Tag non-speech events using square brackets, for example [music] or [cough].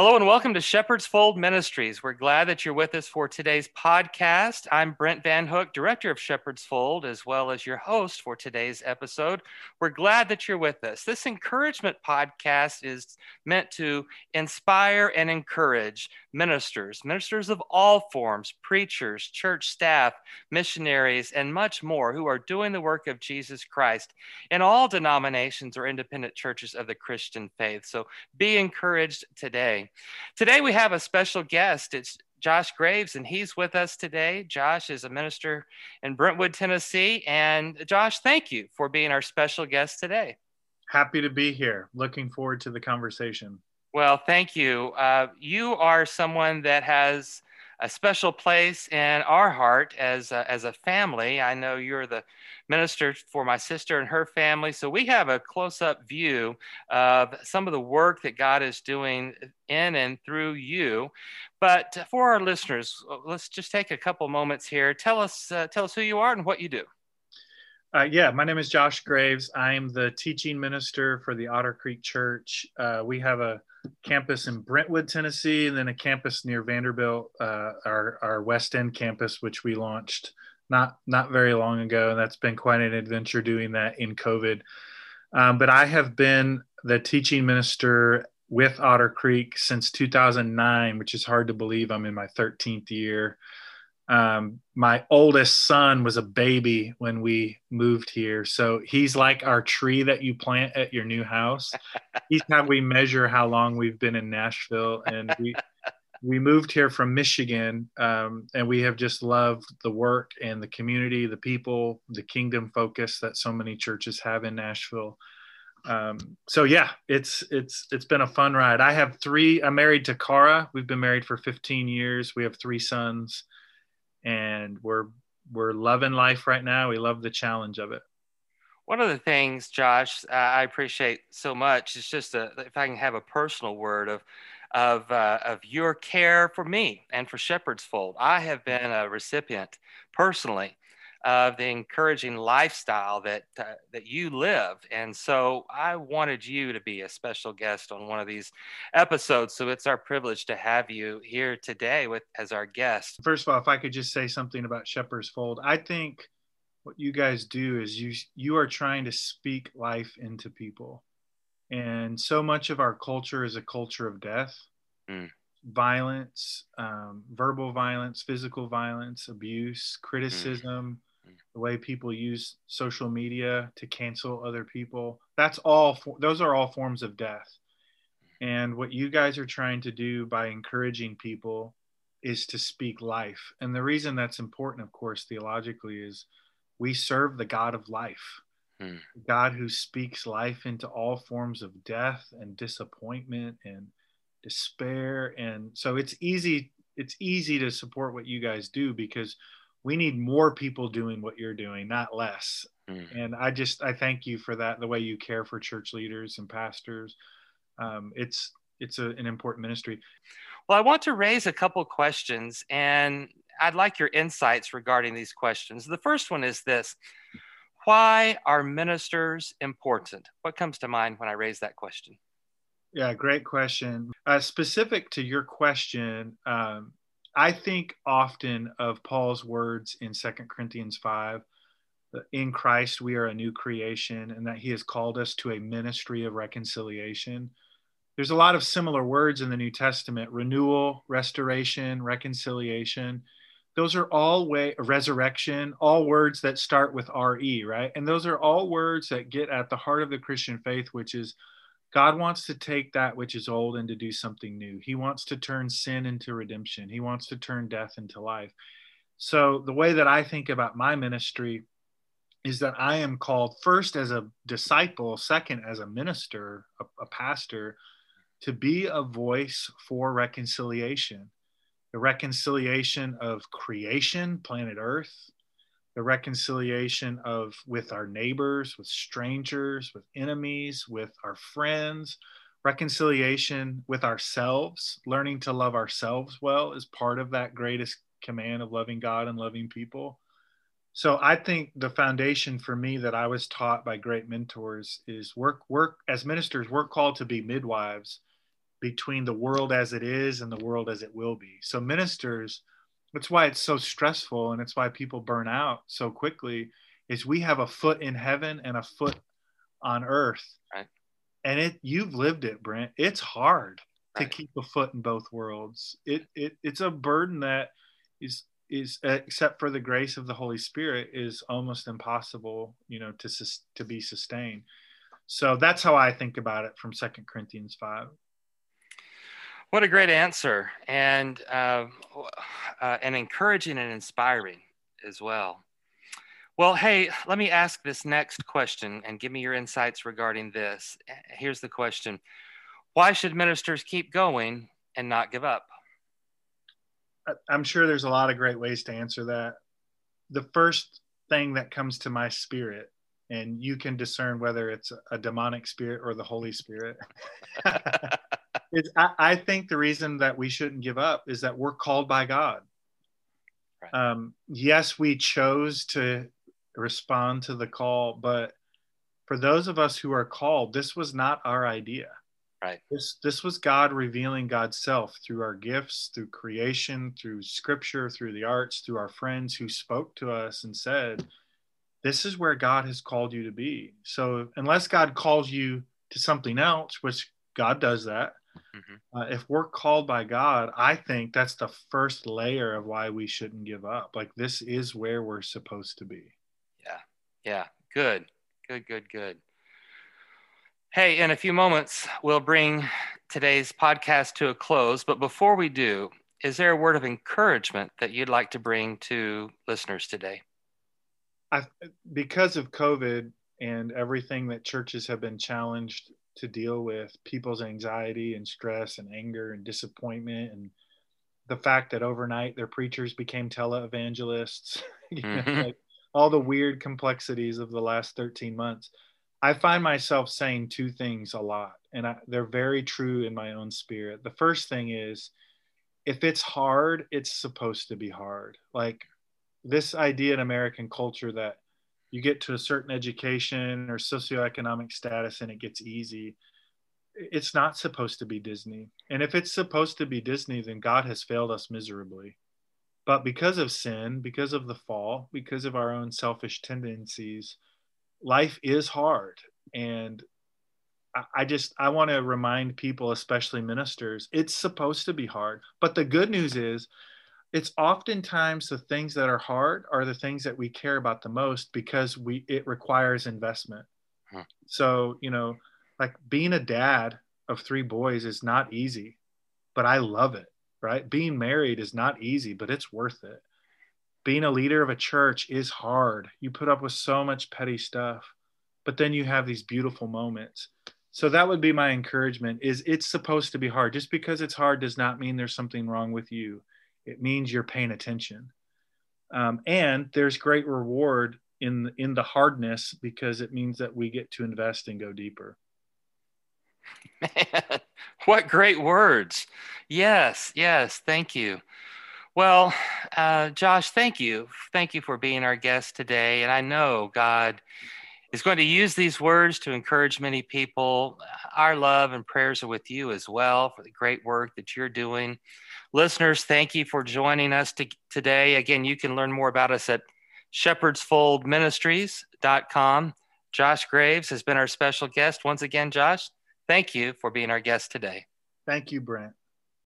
Hello and welcome to Shepherd's Fold Ministries. We're glad that you're with us for today's podcast. I'm Brent Van Hook, director of Shepherd's Fold, as well as your host for today's episode. We're glad that you're with us. This encouragement podcast is meant to inspire and encourage ministers, ministers of all forms, preachers, church staff, missionaries, and much more who are doing the work of Jesus Christ in all denominations or independent churches of the Christian faith. So be encouraged today. Today we have a special guest. It's Josh Graves, and he's with us today. Josh is a minister in Brentwood, Tennessee. And Josh, thank you for being our special guest today. Happy to be here. Looking forward to the conversation. Well, thank you. Uh, you are someone that has a special place in our heart as a, as a family. I know you're the minister for my sister and her family, so we have a close up view of some of the work that God is doing in and through you. But for our listeners, let's just take a couple moments here. Tell us uh, tell us who you are and what you do. Uh, yeah, my name is Josh Graves. I'm the teaching minister for the Otter Creek Church. Uh, we have a campus in Brentwood, Tennessee, and then a campus near Vanderbilt, uh, our our West End campus, which we launched not not very long ago, and that's been quite an adventure doing that in COVID. Um, but I have been the teaching minister with Otter Creek since 2009, which is hard to believe. I'm in my 13th year. Um, my oldest son was a baby when we moved here. So he's like our tree that you plant at your new house. he's how we measure how long we've been in Nashville. And we, we moved here from Michigan, um, and we have just loved the work and the community, the people, the kingdom focus that so many churches have in Nashville. Um, so yeah, it's it's it's been a fun ride. I have three. I'm married to Cara. We've been married for 15 years. We have three sons and we're we're loving life right now. We love the challenge of it. One of the things, Josh, uh, I appreciate so much is just a, if I can have a personal word of of uh, of your care for me and for Shepherd's Fold. I have been a recipient personally of the encouraging lifestyle that uh, that you live. And so I wanted you to be a special guest on one of these episodes. So it's our privilege to have you here today with as our guest. First of all, if I could just say something about Shepherd's Fold, I think what you guys do is you you are trying to speak life into people. And so much of our culture is a culture of death. Mm violence, um, verbal violence, physical violence, abuse, criticism, the way people use social media to cancel other people. That's all for, those are all forms of death. And what you guys are trying to do by encouraging people is to speak life. And the reason that's important of course theologically is we serve the god of life hmm. god who speaks life into all forms of death and disappointment and despair. And so it's easy it's easy to support what you guys do because we need more people doing what you're doing, not less. Mm. And I just I thank you for that, the way you care for church leaders and pastors. Um, it's it's a, an important ministry. Well, I want to raise a couple questions, and I'd like your insights regarding these questions. The first one is this: Why are ministers important? What comes to mind when I raise that question? Yeah, great question. Uh, specific to your question, um, I think often of Paul's words in Second Corinthians 5 in Christ we are a new creation and that he has called us to a ministry of reconciliation. There's a lot of similar words in the New Testament renewal, restoration, reconciliation. Those are all way resurrection, all words that start with RE, right? And those are all words that get at the heart of the Christian faith, which is God wants to take that which is old and to do something new. He wants to turn sin into redemption. He wants to turn death into life. So, the way that I think about my ministry is that I am called first as a disciple, second as a minister, a, a pastor, to be a voice for reconciliation. The reconciliation of creation, planet Earth, the reconciliation of with our neighbors with strangers with enemies with our friends reconciliation with ourselves learning to love ourselves well is part of that greatest command of loving god and loving people so i think the foundation for me that i was taught by great mentors is work work as ministers we're called to be midwives between the world as it is and the world as it will be. So ministers, that's why it's so stressful and it's why people burn out so quickly is we have a foot in heaven and a foot on earth. Right. And it you've lived it, Brent. It's hard Right. to keep a foot in both worlds. It, it it's a burden that is is uh, except for the grace of the Holy Spirit is almost impossible, you know, to sus- to be sustained. So that's how I think about it from Second Corinthians five. What a great answer, and uh, uh, and encouraging and inspiring as well. Well, hey, let me ask this next question and give me your insights regarding this. Here's the question Why should ministers keep going and not give up? I'm sure there's a lot of great ways to answer that. The first thing that comes to my spirit, and you can discern whether it's a demonic spirit or the Holy Spirit. [laughs] is I, I think the reason that we shouldn't give up is that we're called by God. Right. Um, yes, we chose to respond to the call, but for those of us who are called, this was not our idea. Right. This this was God revealing God's self through our gifts, through creation, through scripture, through the arts, through our friends who spoke to us and said, This is where God has called you to be. So unless God calls you to something else, which God does that, Mhm. uh, if we're called by God, I think that's the first layer of why we shouldn't give up. Like this is where we're supposed to be. Yeah. Yeah, good, good, good, good. Hey, in a few moments, we'll bring today's podcast to a close. But before we do, is there a word of encouragement that you'd like to bring to listeners today? I, because of COVID and everything that churches have been challenged to deal with, people's anxiety and stress and anger and disappointment, and the fact that overnight their preachers became televangelists, [laughs] you know, Mhm. like all the weird complexities of the last 13 months. I find myself saying two things a lot, and I, they're very true in my own spirit. The first thing is, if it's hard, it's supposed to be hard. Like this idea in American culture that you get to a certain education or socioeconomic status and it gets easy. It's not supposed to be Disney. And if it's supposed to be Disney, then God has failed us miserably. But because of sin, because of the fall, because of our own selfish tendencies, life is hard. And I- just I want to remind people, especially ministers, it's supposed to be hard. But the good news is it's oftentimes the things that are hard are the things that we care about the most because we it requires investment. Hmm. So, you know, like being a dad of three boys is not easy, but I love it, right? Being married is not easy, but it's worth it. Being a leader of a church is hard. You put up with so much petty stuff, but then you have these beautiful moments. So that would be my encouragement is it's supposed to be hard. Just because it's hard does not mean there's something wrong with you it means you're paying attention um, and there's great reward in in the hardness because it means that we get to invest and go deeper [laughs] Man, what great words. Yes, yes, thank you. Well, uh, Josh, thank you. Thank you for being our guest today. And I know God is going to use these words to encourage many people. Our love and prayers are with you as well for the great work that you're doing. Listeners, thank you for joining us to, today. Again, you can learn more about us at shepherdsfoldministries.com. Josh Graves has been our special guest. Once again, Josh, thank you for being our guest today. thank you brent